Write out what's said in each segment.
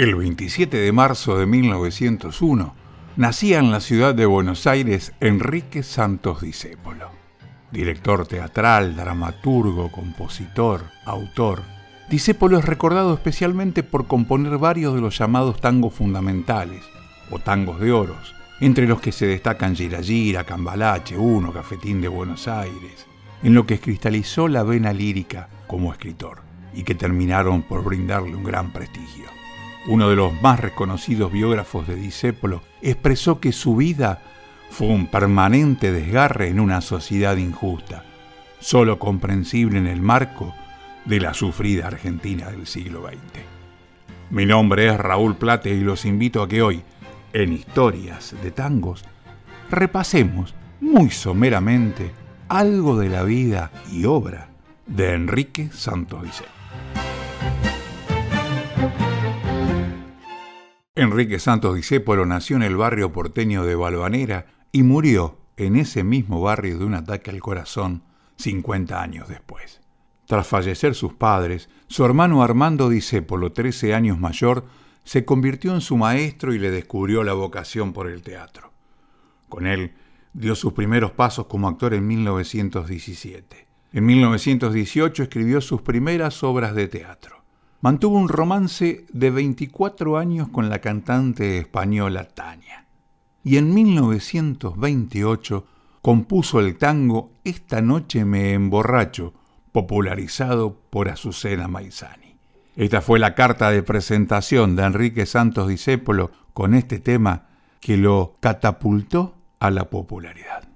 El 27 de marzo de 1901 nacía en la ciudad de Buenos Aires Enrique Santos Discépolo. Director teatral, dramaturgo, compositor, autor, Discépolo es recordado especialmente por componer varios de los llamados tangos fundamentales o tangos de oros, entre los que se destacan Gira Gira, Cambalache, Uno, Cafetín de Buenos Aires, en lo que cristalizó la vena lírica como escritor y que terminaron por brindarle un gran prestigio uno de los más reconocidos biógrafos de Discépolo, expresó que su vida fue un permanente desgarre en una sociedad injusta, solo comprensible en el marco de la sufrida Argentina del siglo XX. Mi nombre es Raúl Plate y los invito a que hoy, en Historias de Tangos, repasemos muy someramente algo de la vida y obra de Enrique Santos Discépolo. Enrique Santos Discépolo nació en el barrio porteño de Balvanera y murió en ese mismo barrio de un ataque al corazón 50 años después. Tras fallecer sus padres, su hermano Armando Discépolo, 13 años mayor, se convirtió en su maestro y le descubrió la vocación por el teatro. Con él dio sus primeros pasos como actor en 1917. En 1918 escribió sus primeras obras de teatro mantuvo un romance de 24 años con la cantante española Tania. Y en 1928 compuso el tango Esta noche me emborracho, popularizado por Azucena Maizani. Esta fue la carta de presentación de Enrique Santos Discépolo con este tema que lo catapultó a la popularidad.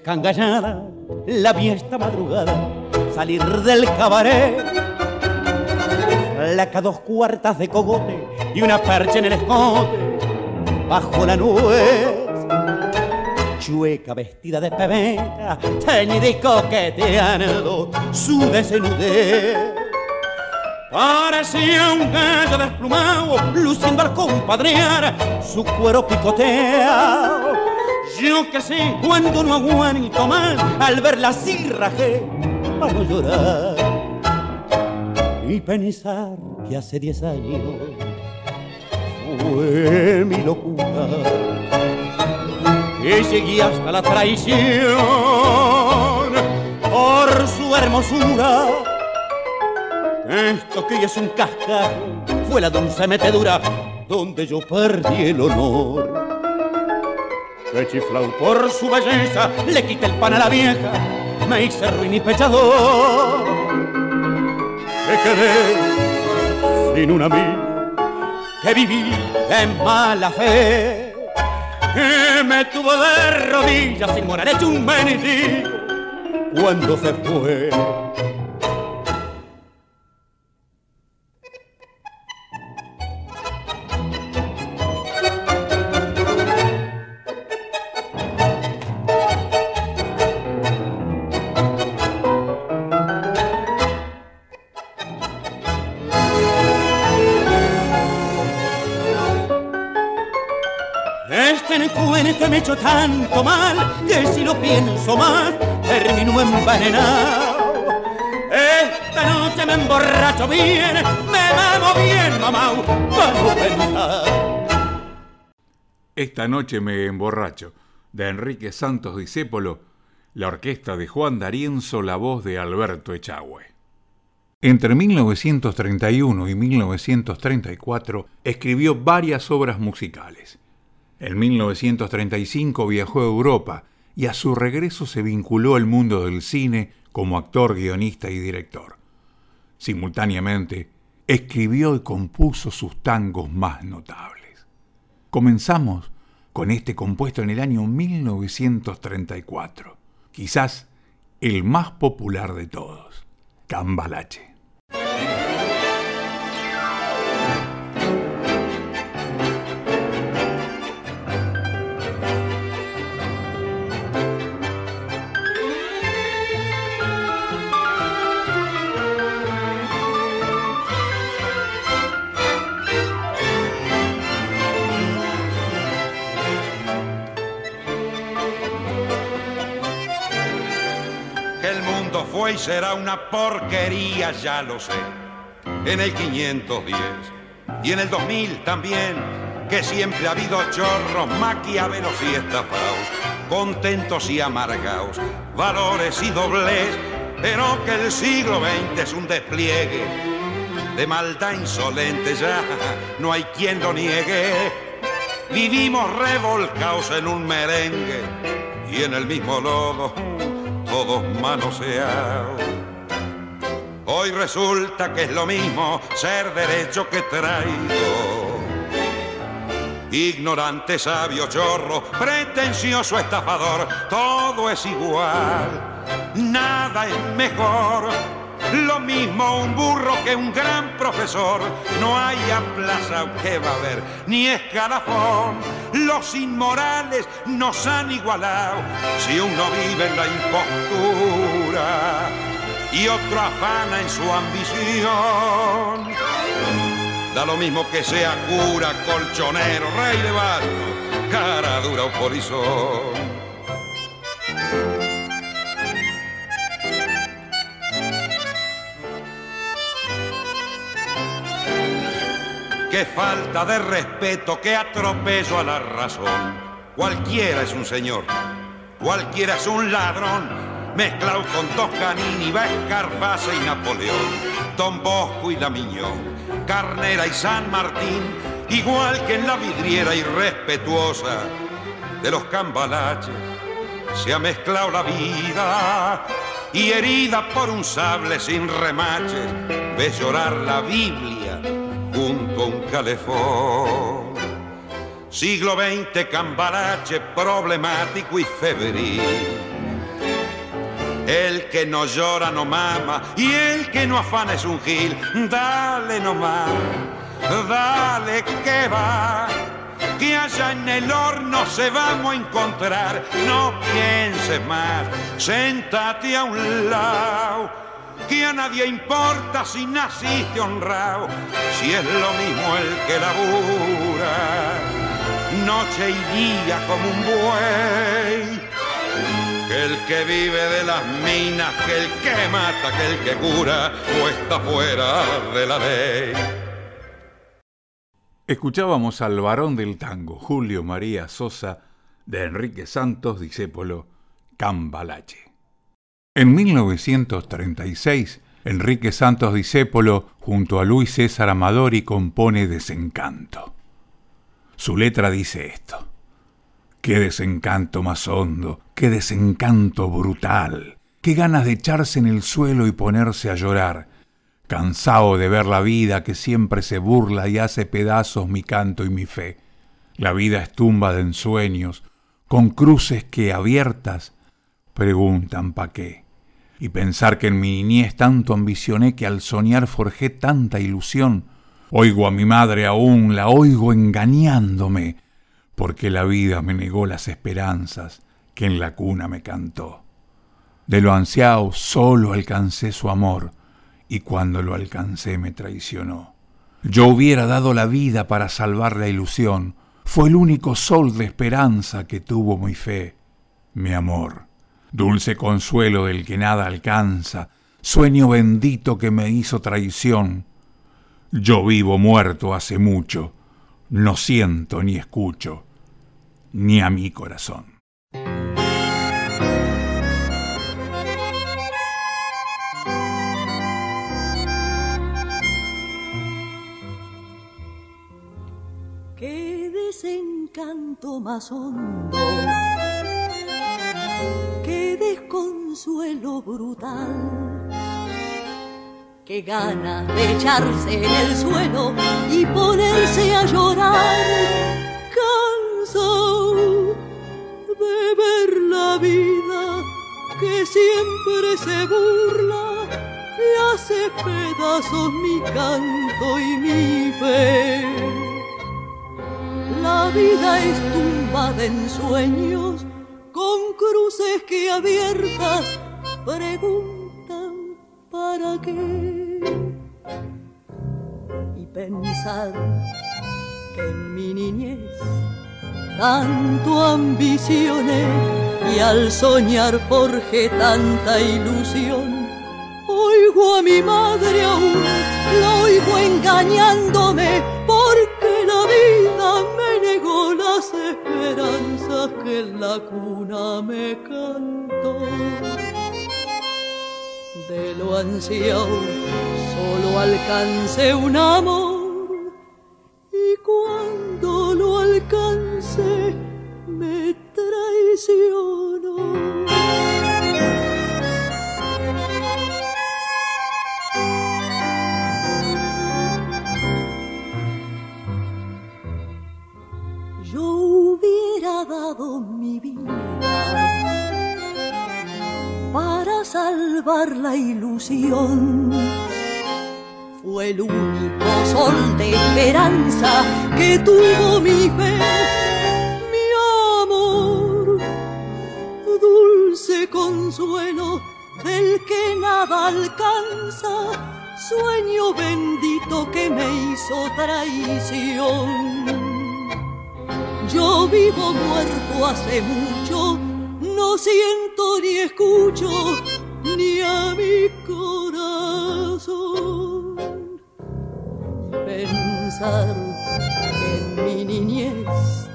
Descangallada, la vi esta madrugada salir del cabaret. Flaca dos cuartas de cogote y una percha en el escote, bajo la nube. Chueca vestida de pebeta, teñida y coqueteando su desnudez. Parecía un gallo desplumado, luciendo al compadrear su cuero picoteado yo que sé cuando no aguanto más al verla así rajé para no llorar y pensar que hace diez años fue mi locura que llegué hasta la traición por su hermosura. Esto que es un cascajo fue la dulce metedura donde yo perdí el honor que chiflado por su belleza le quité el pan a la vieja, me hice ruin y pechador. Que quedé sin un amigo, que viví en mala fe, que me tuvo de rodillas sin morar hecho un mendigo cuando se fue. Esta noche me emborracho, de Enrique Santos Discépolo, la orquesta de Juan D'Arienzo, la voz de Alberto Echagüe. Entre 1931 y 1934 escribió varias obras musicales. En 1935 viajó a Europa y a su regreso se vinculó al mundo del cine como actor, guionista y director. Simultáneamente, escribió y compuso sus tangos más notables. Comenzamos con este compuesto en el año 1934, quizás el más popular de todos, Cambalache. Y será una porquería, ya lo sé. En el 510 y en el 2000 también, que siempre ha habido chorros, maquiavelos y estafados, contentos y amargados, valores y dobles, pero que el siglo XX es un despliegue de maldad insolente, ya no hay quien lo niegue. Vivimos revolcados en un merengue y en el mismo lodo todos manoseados. Hoy resulta que es lo mismo ser derecho que traído. Ignorante, sabio, chorro, pretencioso, estafador, todo es igual, nada es mejor. Lo mismo un burro que un gran profesor, no hay plaza que va a haber, ni escalafón los inmorales nos han igualado si uno vive en la impostura y otro afana en su ambición. Da lo mismo que sea cura, colchonero, rey de barro, cara dura o polizón. Qué falta de respeto, qué atropello a la razón. Cualquiera es un señor, cualquiera es un ladrón, mezclado con Toscanini, Escarface y Napoleón, Don Bosco y la Miñón, Carnera y San Martín, igual que en la vidriera irrespetuosa de los cambalaches, se ha mezclado la vida y herida por un sable sin remaches, ves llorar la Biblia junto un calefón. Siglo XX, cambarache problemático y febril. El que no llora no mama y el que no afana es un gil. Dale nomás, dale que va, que allá en el horno se vamos a encontrar. No pienses más, sentate a un lado que a nadie importa si naciste honrado, si es lo mismo el que labura, noche y día como un buey. Que el que vive de las minas, que el que mata, que el que cura, o está fuera de la ley. Escuchábamos al varón del tango, Julio María Sosa, de Enrique Santos, discépolo, Cambalache. En 1936, Enrique Santos Discépolo, junto a Luis César Amadori, compone Desencanto. Su letra dice esto. Qué desencanto más hondo, qué desencanto brutal, qué ganas de echarse en el suelo y ponerse a llorar, cansado de ver la vida que siempre se burla y hace pedazos mi canto y mi fe. La vida es tumba de ensueños, con cruces que abiertas preguntan pa' qué. Y pensar que en mi niñez tanto ambicioné que al soñar forjé tanta ilusión, oigo a mi madre aún, la oigo engañándome, porque la vida me negó las esperanzas que en la cuna me cantó. De lo ansiado solo alcancé su amor, y cuando lo alcancé me traicionó. Yo hubiera dado la vida para salvar la ilusión, fue el único sol de esperanza que tuvo mi fe, mi amor dulce consuelo del que nada alcanza, sueño bendito que me hizo traición. Yo vivo muerto hace mucho, no siento ni escucho, ni a mi corazón. Qué desencanto más hondo, desconsuelo brutal que gana de echarse en el suelo y ponerse a llorar. Canso de ver la vida que siempre se burla y hace pedazos mi canto y mi fe. La vida es tumbada en sueños con cruces que abiertas preguntan para qué y pensar que en mi niñez tanto ambicioné y al soñar forjé tanta ilusión. Oigo a mi madre aún, la oigo engañándome las esperanzas que en la cuna me cantó de lo ansiado solo alcance un amor y cuando lo alcance me traicionó. Mi vida para salvar la ilusión. Fue el único sol de esperanza que tuvo mi fe, mi amor, dulce consuelo del que nada alcanza, sueño bendito que me hizo traición. Yo vivo muerto hace mucho, no siento ni escucho ni a mi corazón. Pensar en mi niñez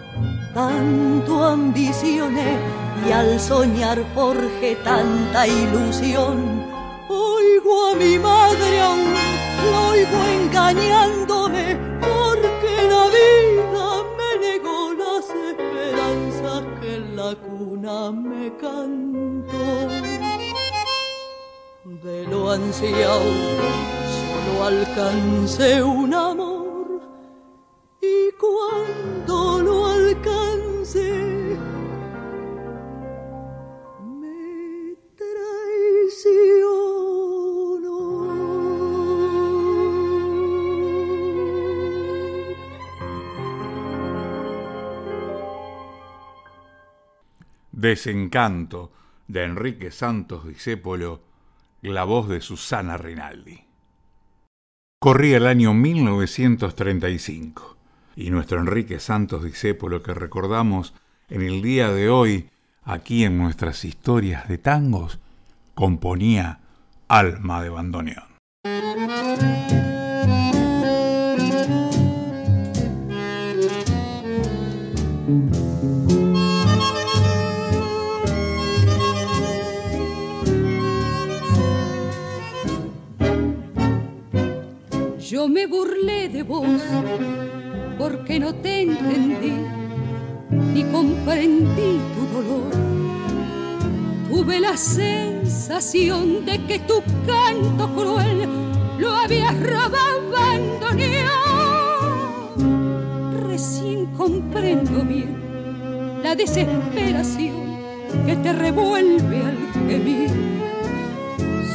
tanto ambicioné y al soñar forjé tanta ilusión. Oigo a mi madre aún, la oigo engañándome me cantó. De lo ansiado solo alcancé un amor y cuando Desencanto de Enrique Santos Discépolo, la voz de Susana Rinaldi. Corría el año 1935 y nuestro Enrique Santos Discépolo que recordamos en el día de hoy aquí en nuestras historias de tangos componía Alma de bandoneón. Me burlé de vos porque no te entendí ni comprendí tu dolor. Tuve la sensación de que tu canto cruel lo habías robado abandonado. Recién comprendo bien la desesperación que te revuelve al gemir.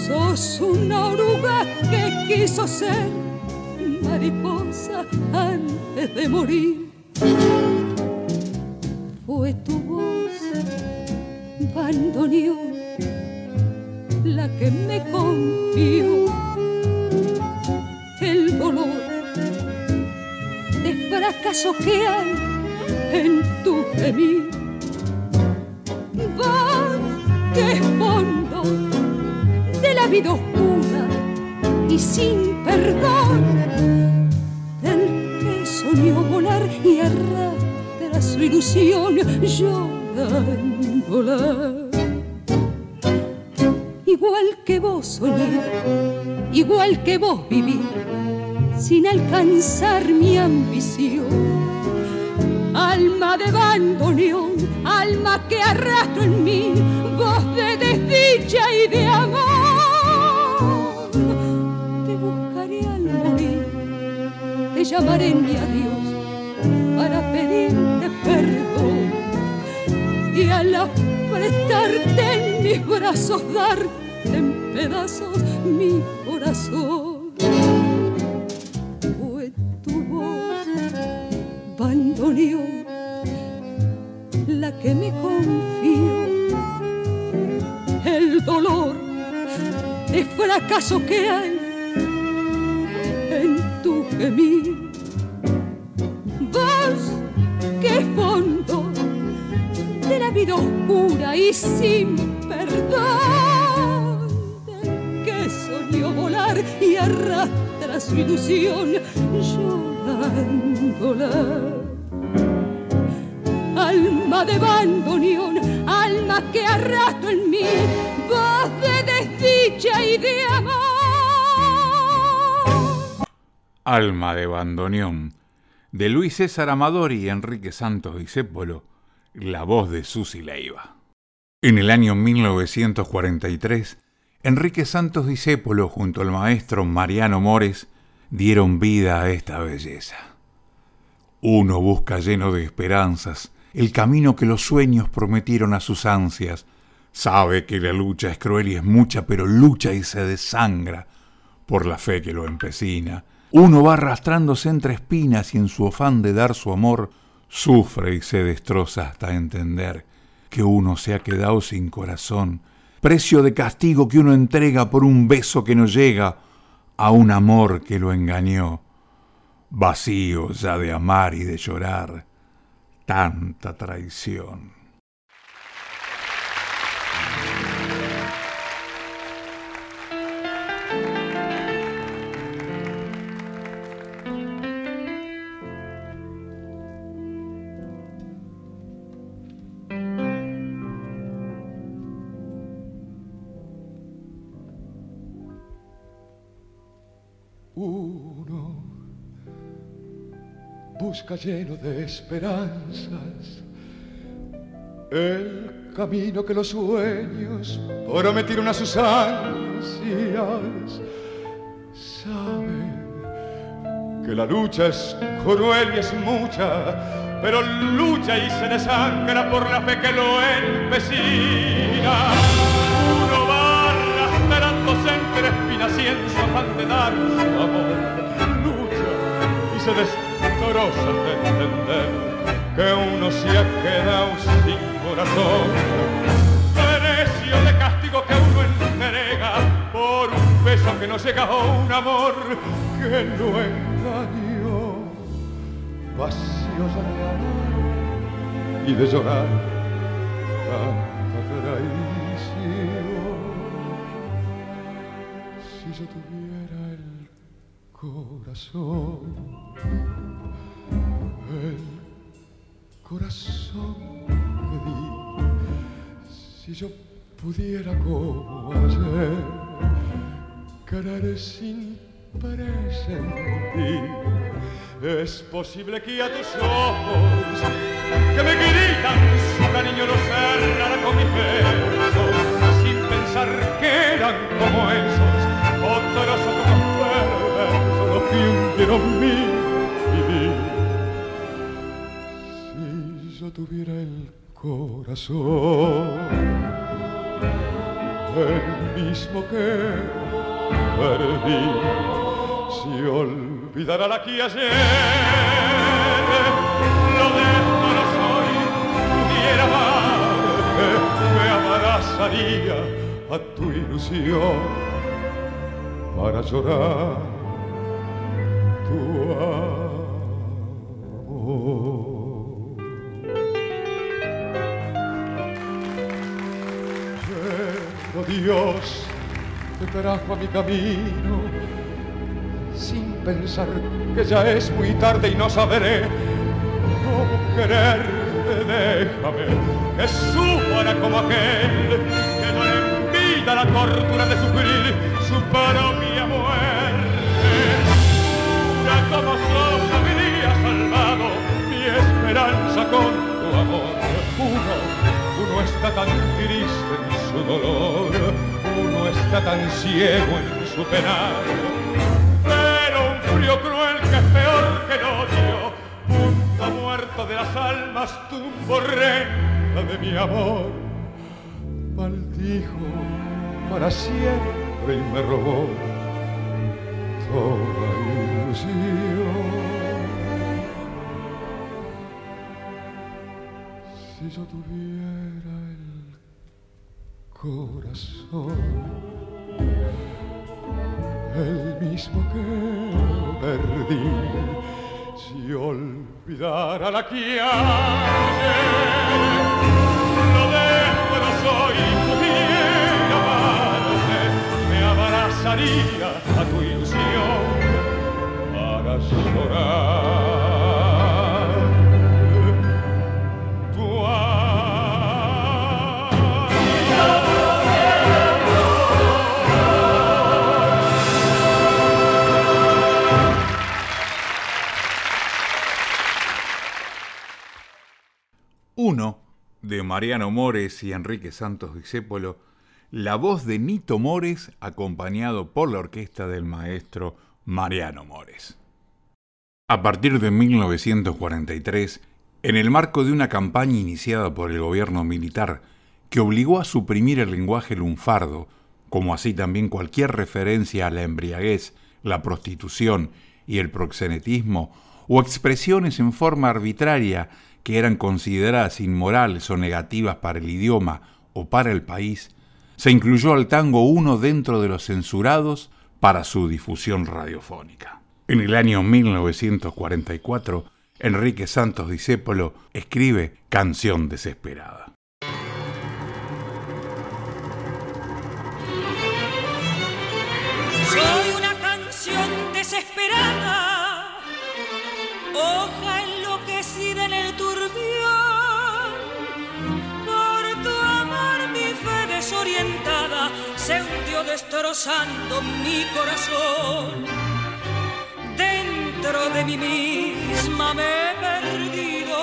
Sos una oruga que quiso ser mariposa antes de morir. Fue tu voz, bandoneón, la que me confió el dolor de fracaso que hay en tu gemir. Que vida oscura y sin perdón ilusión llorándola. Igual que vos soñé, igual que vos viví, sin alcanzar mi ambición alma de bandoneón, alma que arrastro en mí, voz de desdicha y de amor. Mis brazos darte en pedazos mi corazón. Fue tu voz, bandoneón la que me confío. El dolor de fracaso que hay en tu gemir. Vos que fondo de la vida oscura y sin arrastra su ilusión llorándola alma de bandoneón, alma que arrastro en mí, voz de desdicha y de amor. Alma de bandoneón, de Luis César Amador y Enrique Santos Discépolo, la voz de Susi Leiva. En el año 1943, Enrique Santos Discépolo junto al maestro Mariano Mores dieron vida a esta belleza. Uno busca lleno de esperanzas el camino que los sueños prometieron a sus ansias. Sabe que la lucha es cruel y es mucha, pero lucha y se desangra por la fe que lo empecina. Uno va arrastrándose entre espinas y en su afán de dar su amor sufre y se destroza hasta entender que uno se ha quedado sin corazón, precio de castigo que uno entrega por un beso que no llega a un amor que lo engañó, vacío ya de amar y de llorar tanta traición. Busca lleno de esperanzas el camino que los sueños prometieron a sus ansias. Sabe que la lucha es cruel y es mucha, pero lucha y se desangra por la fe que lo empecina. Uno va arrastrándose entre espinas y en su afán de dar su amor, lucha y se desangra de entender que uno se ha quedado sin corazón. Precio de castigo que uno entrega por un beso que no llega a un amor que lo engañó. Vacío de amor y de llorar tanta traición. Si yo tuviera corazón el corazón que di, si yo pudiera como ayer querer sin presentir, es posible que a tus ojos que me gritan su cariño los cerrara con mis besos, sin pensar que eran como esos, otros los que hundieron mi tuviera el corazón, el mismo que perdí, si olvidara la que ayer lo dejo no soy, pudiera amar, me abrazaría a tu ilusión para llorar. Dios te trajo a mi camino, sin pensar que ya es muy tarde y no sabré cómo quererte. Déjame que sufra como aquel que no le la tortura de sufrir su propia esperanza con tu amor. Uno, uno está tan triste en su dolor, uno está tan ciego en su penar. Pero un frío cruel que es peor que el odio, punto muerto de las almas, tumbo reina de mi amor. Maldijo para siempre y me robó toda ilusión. Yo tuviera el corazón, el mismo que perdí, si olvidara la calle, lo destrozo y pudiera amarte, me abrazaría a tu ilusión para llorar. Mariano Mores y Enrique Santos Discépolo, la voz de Nito Mores acompañado por la orquesta del maestro Mariano Mores. A partir de 1943, en el marco de una campaña iniciada por el gobierno militar que obligó a suprimir el lenguaje lunfardo, como así también cualquier referencia a la embriaguez, la prostitución y el proxenetismo, o expresiones en forma arbitraria que eran consideradas inmorales o negativas para el idioma o para el país, se incluyó al tango uno dentro de los censurados para su difusión radiofónica. En el año 1944, Enrique Santos Discépolo escribe Canción Desesperada. Soy una canción desesperada, hoja destrozando mi corazón. Dentro de mí misma me he perdido,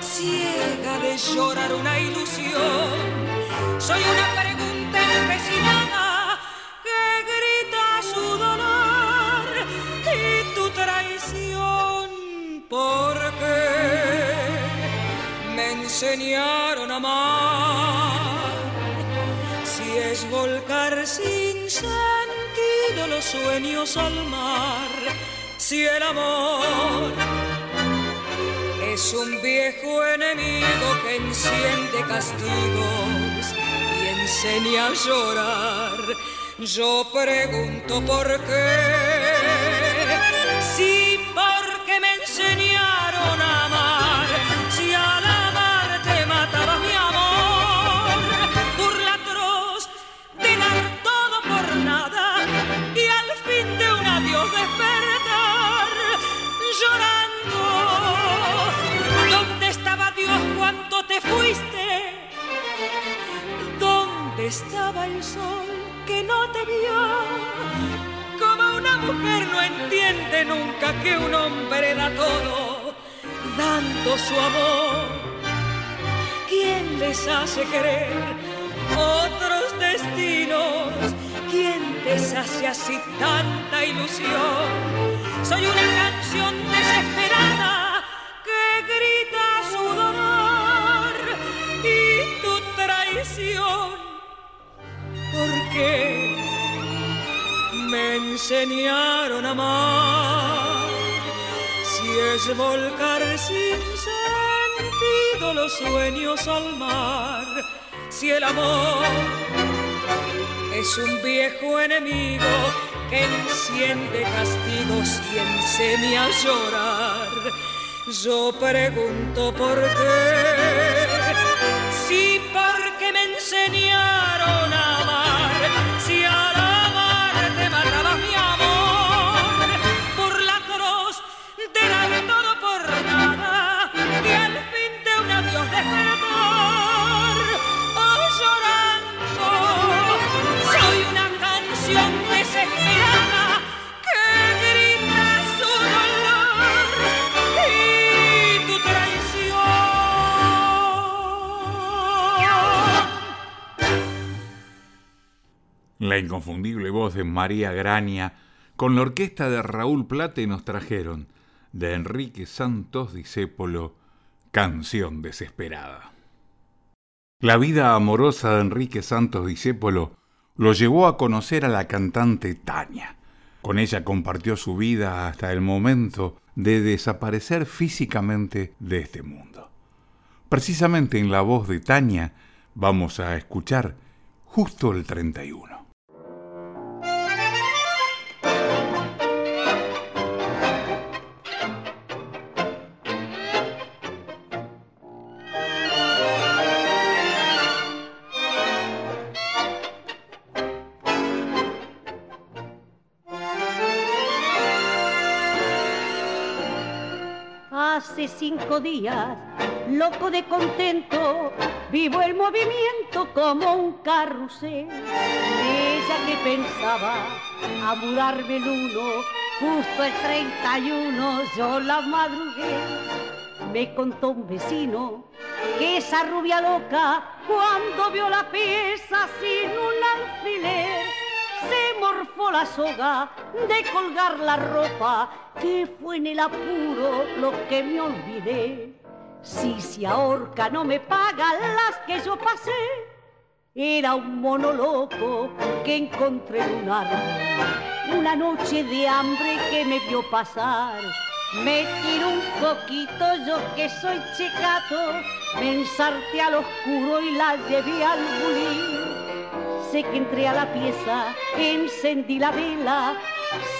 ciega de llorar una ilusión. Soy una pregunta empecinada que grita su dolor y tu traición. ¿Por qué me enseñaron a amar? Sin sentido los sueños al mar, si el amor es un viejo enemigo que enciende castigos y enseña a llorar. Yo pregunto por qué. Fuiste? ¿Dónde estaba el sol que no te vio? Como una mujer no entiende nunca que un hombre da todo, dando su amor. ¿Quién les hace creer otros destinos? ¿Quién deshace así tanta ilusión? Soy una canción desesperada Me enseñaron a amar. Si es volcar sin sentido los sueños al mar, si el amor es un viejo enemigo que enciende castigos y enseña a llorar. Yo pregunto por qué, si porque me enseñaron La inconfundible voz de María Graña con la orquesta de Raúl Plate nos trajeron de Enrique Santos Discépolo Canción Desesperada. La vida amorosa de Enrique Santos Discépolo lo llevó a conocer a la cantante Tania. Con ella compartió su vida hasta el momento de desaparecer físicamente de este mundo. Precisamente en la voz de Tania vamos a escuchar justo el 31. Días, loco de contento, vivo el movimiento como un carrusel. Ella que pensaba a mudarme el uno, justo el 31 yo la madrugué. Me contó un vecino que esa rubia loca, cuando vio la pieza sin un alfiler, se morfó la soga de colgar la ropa, que fue en el apuro lo que me olvidé. Si se ahorca no me paga las que yo pasé, era un mono loco que encontré en un árbol, una noche de hambre que me vio pasar. Me tiró un coquito, yo que soy chicato, me ensarté al oscuro y la llevé al bulín Sé que entré a la pieza, encendí la vela,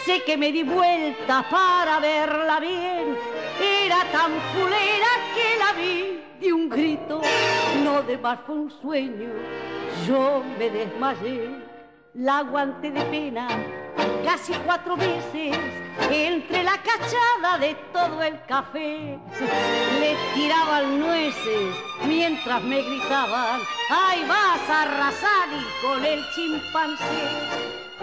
sé que me di vuelta para verla bien. Era tan fulera que la vi de un grito, no de más fue un sueño. Yo me desmayé, la aguanté de pena casi cuatro veces entre la cachada de todo el café. Le tiraban nueces mientras me gritaban, ¡ay vas a arrasar y con el chimpancé!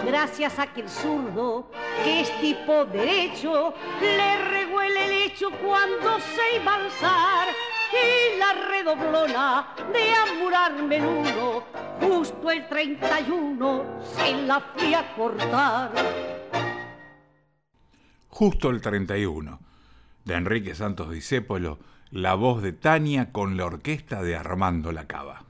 Gracias a que el zurdo, que es tipo derecho, le rehuele el hecho cuando se iba a alzar y la redoblona de amurarme el justo el 31 se la fui a cortar. Justo el 31, de Enrique Santos Discépolo, la voz de Tania con la orquesta de Armando Lacaba.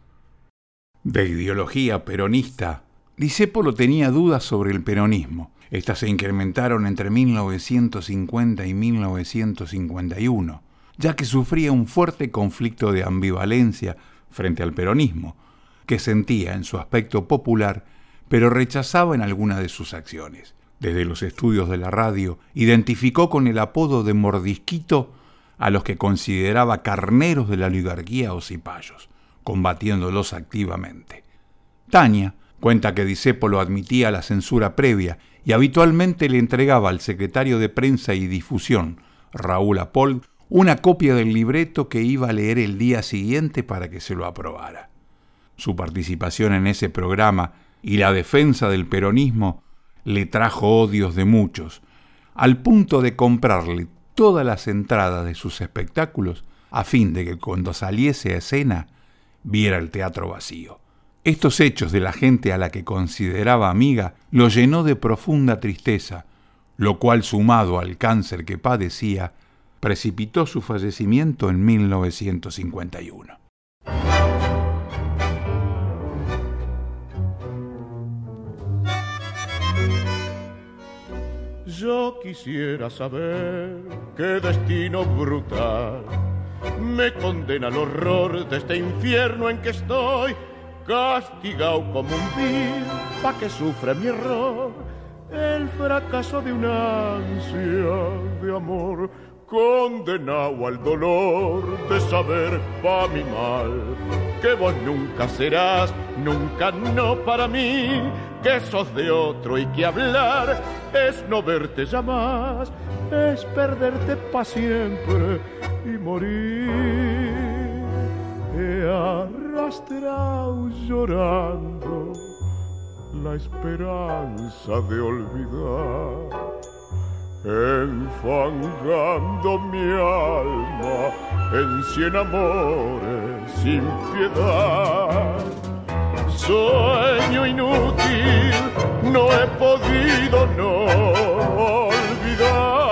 De ideología peronista, Discépolo tenía dudas sobre el peronismo. Estas se incrementaron entre 1950 y 1951 ya que sufría un fuerte conflicto de ambivalencia frente al peronismo, que sentía en su aspecto popular, pero rechazaba en algunas de sus acciones. Desde los estudios de la radio, identificó con el apodo de mordisquito a los que consideraba carneros de la oligarquía o cipayos, combatiéndolos activamente. Tania cuenta que Disépolo admitía la censura previa y habitualmente le entregaba al secretario de prensa y difusión, Raúl Apol, una copia del libreto que iba a leer el día siguiente para que se lo aprobara. Su participación en ese programa y la defensa del peronismo le trajo odios de muchos, al punto de comprarle todas las entradas de sus espectáculos a fin de que cuando saliese a escena viera el teatro vacío. Estos hechos de la gente a la que consideraba amiga lo llenó de profunda tristeza, lo cual sumado al cáncer que padecía, precipitó su fallecimiento en 1951. Yo quisiera saber qué destino brutal me condena al horror de este infierno en que estoy, castigado como un vil, pa' que sufra mi error, el fracaso de una ansia de amor condenado al dolor de saber pa' mi mal que vos nunca serás, nunca no para mí, que sos de otro y que hablar es no verte ya más, es perderte pa' siempre y morir. He arrastrado llorando la esperanza de olvidar enfangando mi alma en cien amores sin piedad. Sueño inútil, no he podido no olvidar.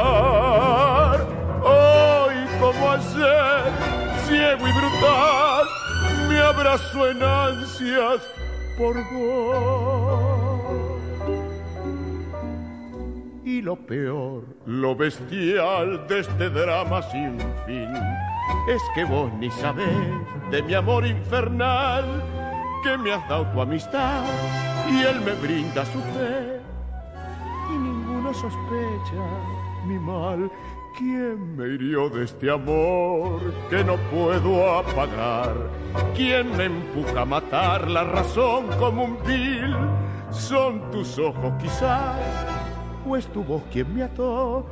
Hoy como ayer, ciego y brutal, me abrazo en ansias por vos. Y lo peor, lo bestial de este drama sin fin, es que vos ni sabés de mi amor infernal, que me has dado tu amistad y él me brinda su fe. Y ninguno sospecha mi mal. ¿Quién me hirió de este amor que no puedo apagar? ¿Quién me empuja a matar la razón como un vil? Son tus ojos quizás, o es tu voz quien me ató,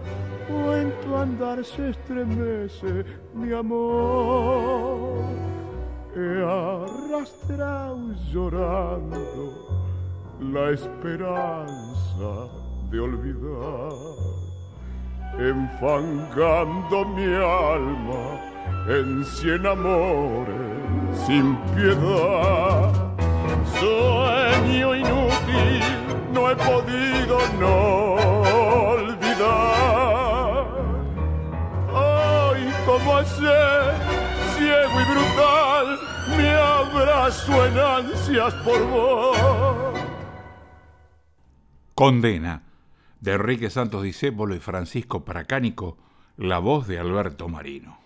o en tu andar se estremece mi amor. He arrastrado llorando la esperanza de olvidar enfangando mi alma en cien amores sin piedad. Sueño inútil, no he podido no olvidar. Ay, como ayer, ciego y brutal, me abrazo por vos. Condena de Enrique Santos Discépolo y Francisco Pracánico, la voz de Alberto Marino.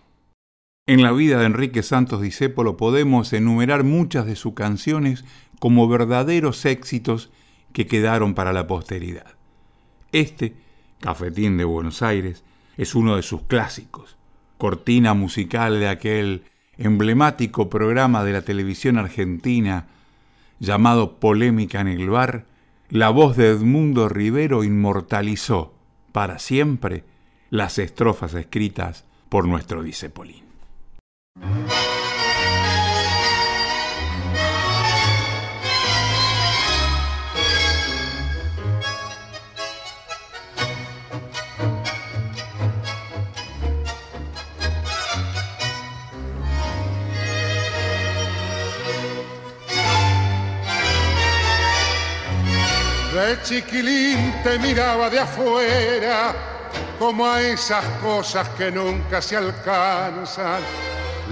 En la vida de Enrique Santos Discépolo podemos enumerar muchas de sus canciones como verdaderos éxitos que quedaron para la posteridad. Este, Cafetín de Buenos Aires, es uno de sus clásicos, cortina musical de aquel emblemático programa de la televisión argentina llamado Polémica en el Bar, la voz de Edmundo Rivero inmortalizó para siempre las estrofas escritas por nuestro Dicepolín. De chiquilín te miraba de afuera, como a esas cosas que nunca se alcanzan.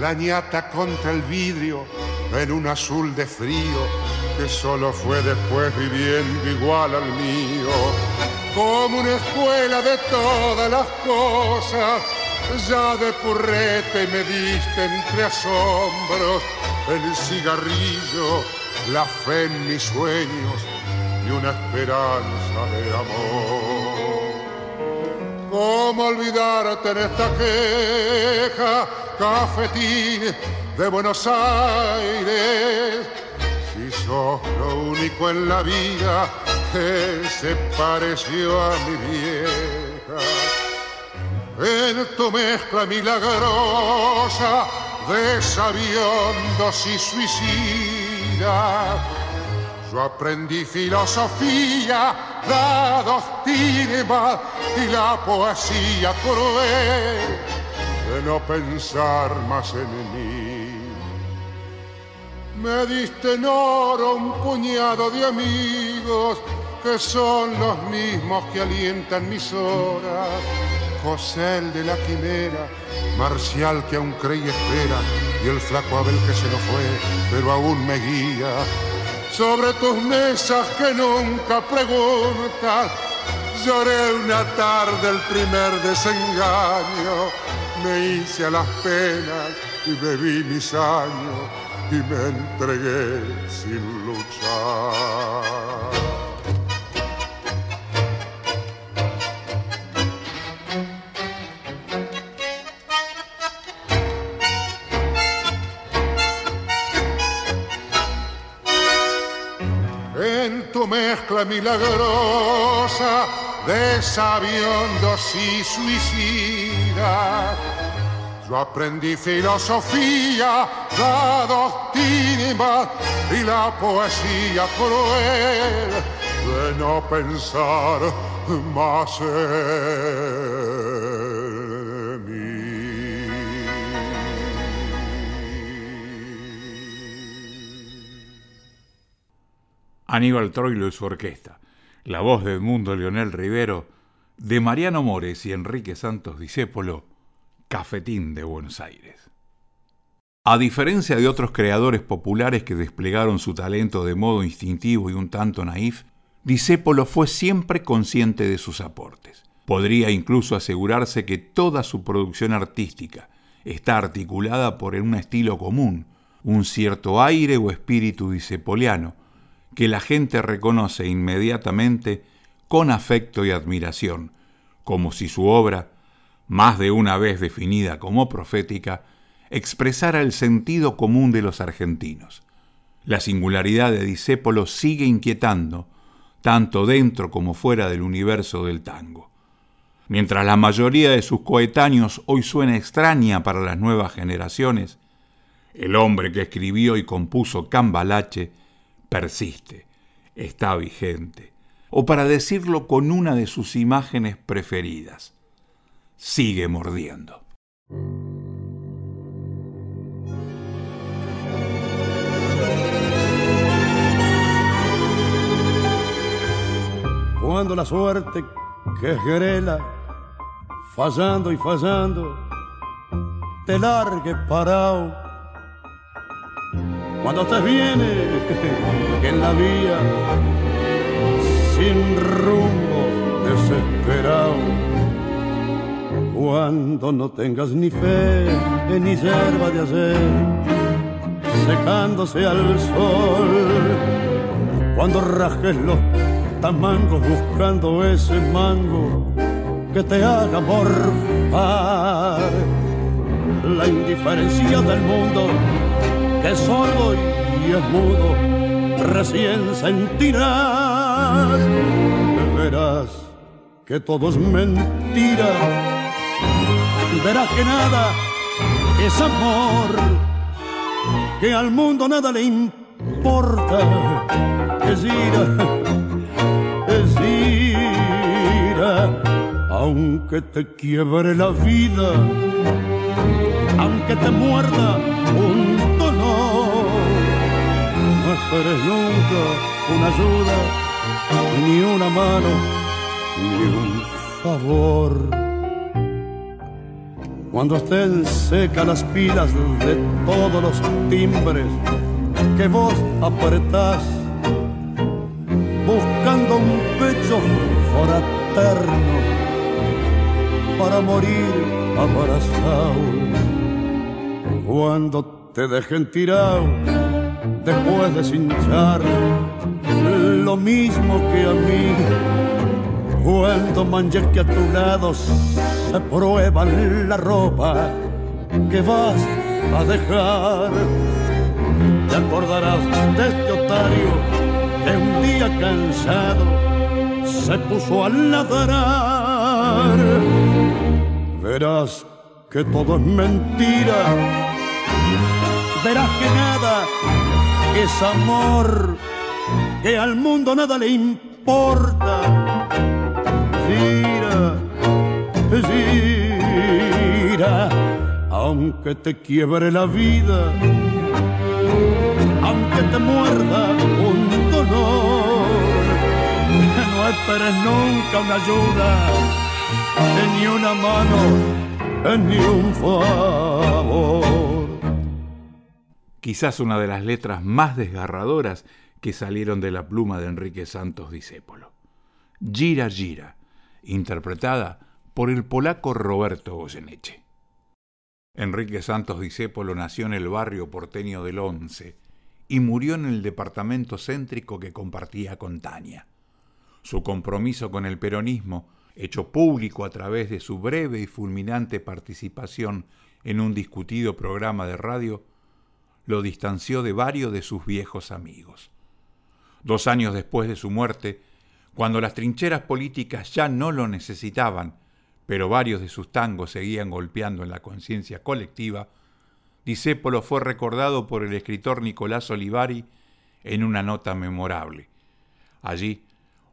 La ñata contra el vidrio en un azul de frío que solo fue después viviendo igual al mío. Como una escuela de todas las cosas, ya de purrete me diste entre asombros el cigarrillo, la fe en mis sueños y una esperanza de amor. ¿Cómo olvidarte en esta queja, cafetín de Buenos Aires? Si sos lo único en la vida que se pareció a mi vieja. En tu mezcla milagrosa de sabiondos y suicidas yo aprendí filosofía, la doctrina y la poesía cruel de no pensar más en mí. Me diste en oro un puñado de amigos que son los mismos que alientan mis horas. José el de la quimera, Marcial que aún cree y espera, y el flaco Abel que se lo fue, pero aún me guía sobre tus mesas que nunca preguntas. Lloré una tarde el primer desengaño, me hice a las penas y bebí mis años y me entregué sin luchar. Mezcla milagrosa de sabiondos y suicidas. Yo aprendí filosofía, la doctrina y la poesía cruel de no pensar más en Aníbal Troilo y su orquesta, la voz de Edmundo Leonel Rivero, de Mariano Mores y Enrique Santos Discépolo, Cafetín de Buenos Aires. A diferencia de otros creadores populares que desplegaron su talento de modo instintivo y un tanto naif, Discépolo fue siempre consciente de sus aportes. Podría incluso asegurarse que toda su producción artística está articulada por un estilo común, un cierto aire o espíritu discepoliano, que la gente reconoce inmediatamente con afecto y admiración, como si su obra, más de una vez definida como profética, expresara el sentido común de los argentinos. La singularidad de Discépolo sigue inquietando, tanto dentro como fuera del universo del tango. Mientras la mayoría de sus coetáneos hoy suena extraña para las nuevas generaciones, el hombre que escribió y compuso Cambalache persiste, está vigente, o para decirlo con una de sus imágenes preferidas, sigue mordiendo. Cuando la suerte que grela, fallando y fallando, te largue parado. Cuando te viene en la vía, sin rumbo, desesperado. Cuando no tengas ni fe ni yerba de hacer, secándose al sol. Cuando rajes los tamangos buscando ese mango que te haga morfar. La indiferencia del mundo que es sordo y es mudo, recién sentirás. Verás que todo es mentira, verás que nada es amor, que al mundo nada le importa, es ira, es ira, aunque te quiebre la vida, aunque te muerda esperes nunca una ayuda, ni una mano, ni un favor. Cuando estén secas las pilas de todos los timbres que vos apretás, buscando un pecho fraterno para morir abrazado. Cuando te dejen tirado después de cinchar lo mismo que a mí. Cuando manches que a tu lado se prueba la ropa que vas a dejar, te acordarás de este otario que un día cansado se puso a ladrar. Verás que todo es mentira, verás que nada es amor, que al mundo nada le importa. Gira, gira, aunque te quiebre la vida, aunque te muerda un dolor, no esperes nunca una ayuda, ni una mano, ni un favor. Quizás una de las letras más desgarradoras que salieron de la pluma de Enrique Santos Discépolo. Gira Gira, interpretada por el polaco Roberto Goyeneche. Enrique Santos Discépolo nació en el barrio porteño del Once y murió en el departamento céntrico que compartía con Tania. Su compromiso con el peronismo, hecho público a través de su breve y fulminante participación en un discutido programa de radio, lo distanció de varios de sus viejos amigos. Dos años después de su muerte, cuando las trincheras políticas ya no lo necesitaban, pero varios de sus tangos seguían golpeando en la conciencia colectiva, Discépolo fue recordado por el escritor Nicolás Olivari en una nota memorable. Allí,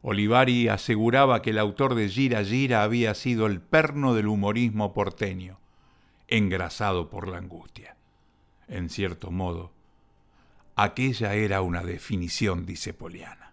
Olivari aseguraba que el autor de Gira Gira había sido el perno del humorismo porteño, engrasado por la angustia. En cierto modo, aquella era una definición disepoliana.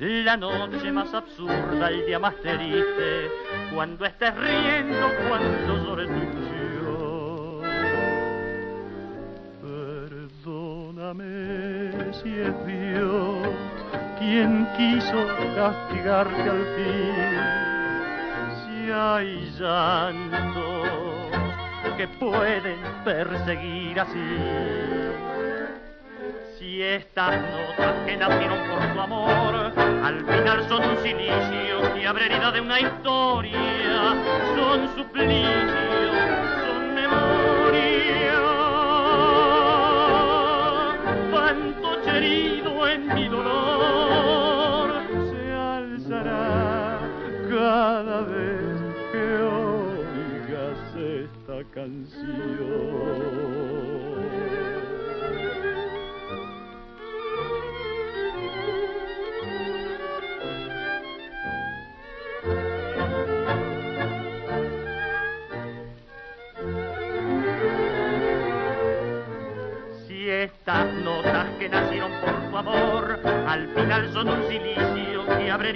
La noche más absurda, el día más triste, cuando estés riendo, cuando sobre tu. Perdóname si es Dios quien quiso castigarte al fin hay llantos que pueden perseguir así. Si estas notas que nacieron por tu amor, al final son un silicio y abre herida de una historia, son suplicio, son memoria. Cuánto herido en mi dolor se alzará cada vez canción.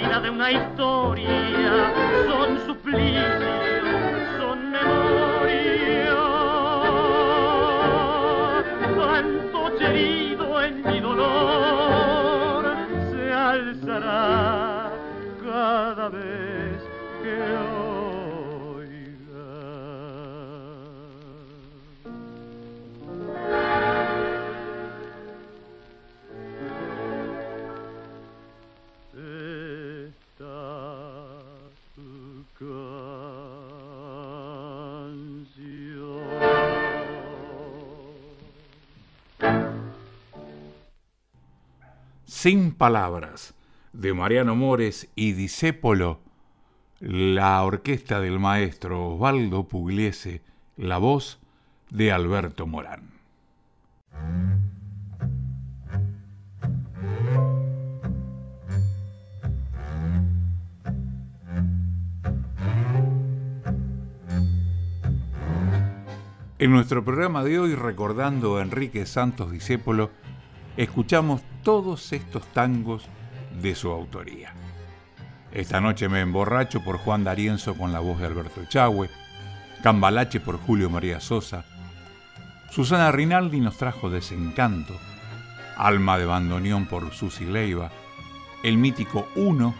Abre de una historia, son suplicio Sin palabras, de Mariano Mores y Disépolo, la orquesta del maestro Osvaldo Pugliese, la voz de Alberto Morán. En nuestro programa de hoy, recordando a Enrique Santos Disépolo, escuchamos todos estos tangos de su autoría. Esta noche me emborracho por Juan D'Arienzo con la voz de Alberto Echagüe, Cambalache por Julio María Sosa, Susana Rinaldi nos trajo Desencanto, Alma de Bandoneón por Susi Leiva, el mítico Uno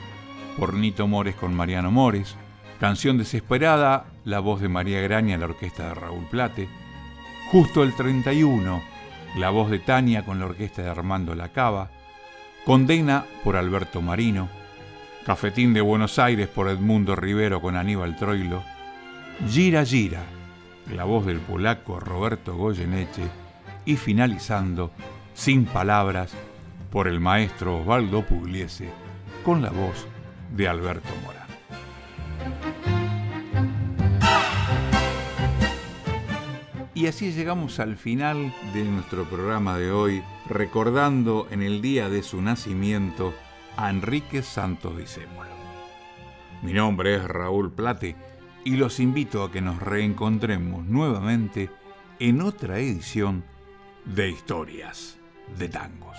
por Nito Mores con Mariano Mores, Canción Desesperada, la voz de María Graña, la orquesta de Raúl Plate, Justo el 31, la voz de Tania con la orquesta de Armando Lacaba, Condena por Alberto Marino, Cafetín de Buenos Aires por Edmundo Rivero con Aníbal Troilo, Gira Gira, la voz del polaco Roberto Goyeneche y finalizando Sin Palabras por el maestro Osvaldo Pugliese con la voz de Alberto Morán. Y así llegamos al final de nuestro programa de hoy, recordando en el día de su nacimiento a Enrique Santos Discépolo. Mi nombre es Raúl Plate y los invito a que nos reencontremos nuevamente en otra edición de Historias de Tangos.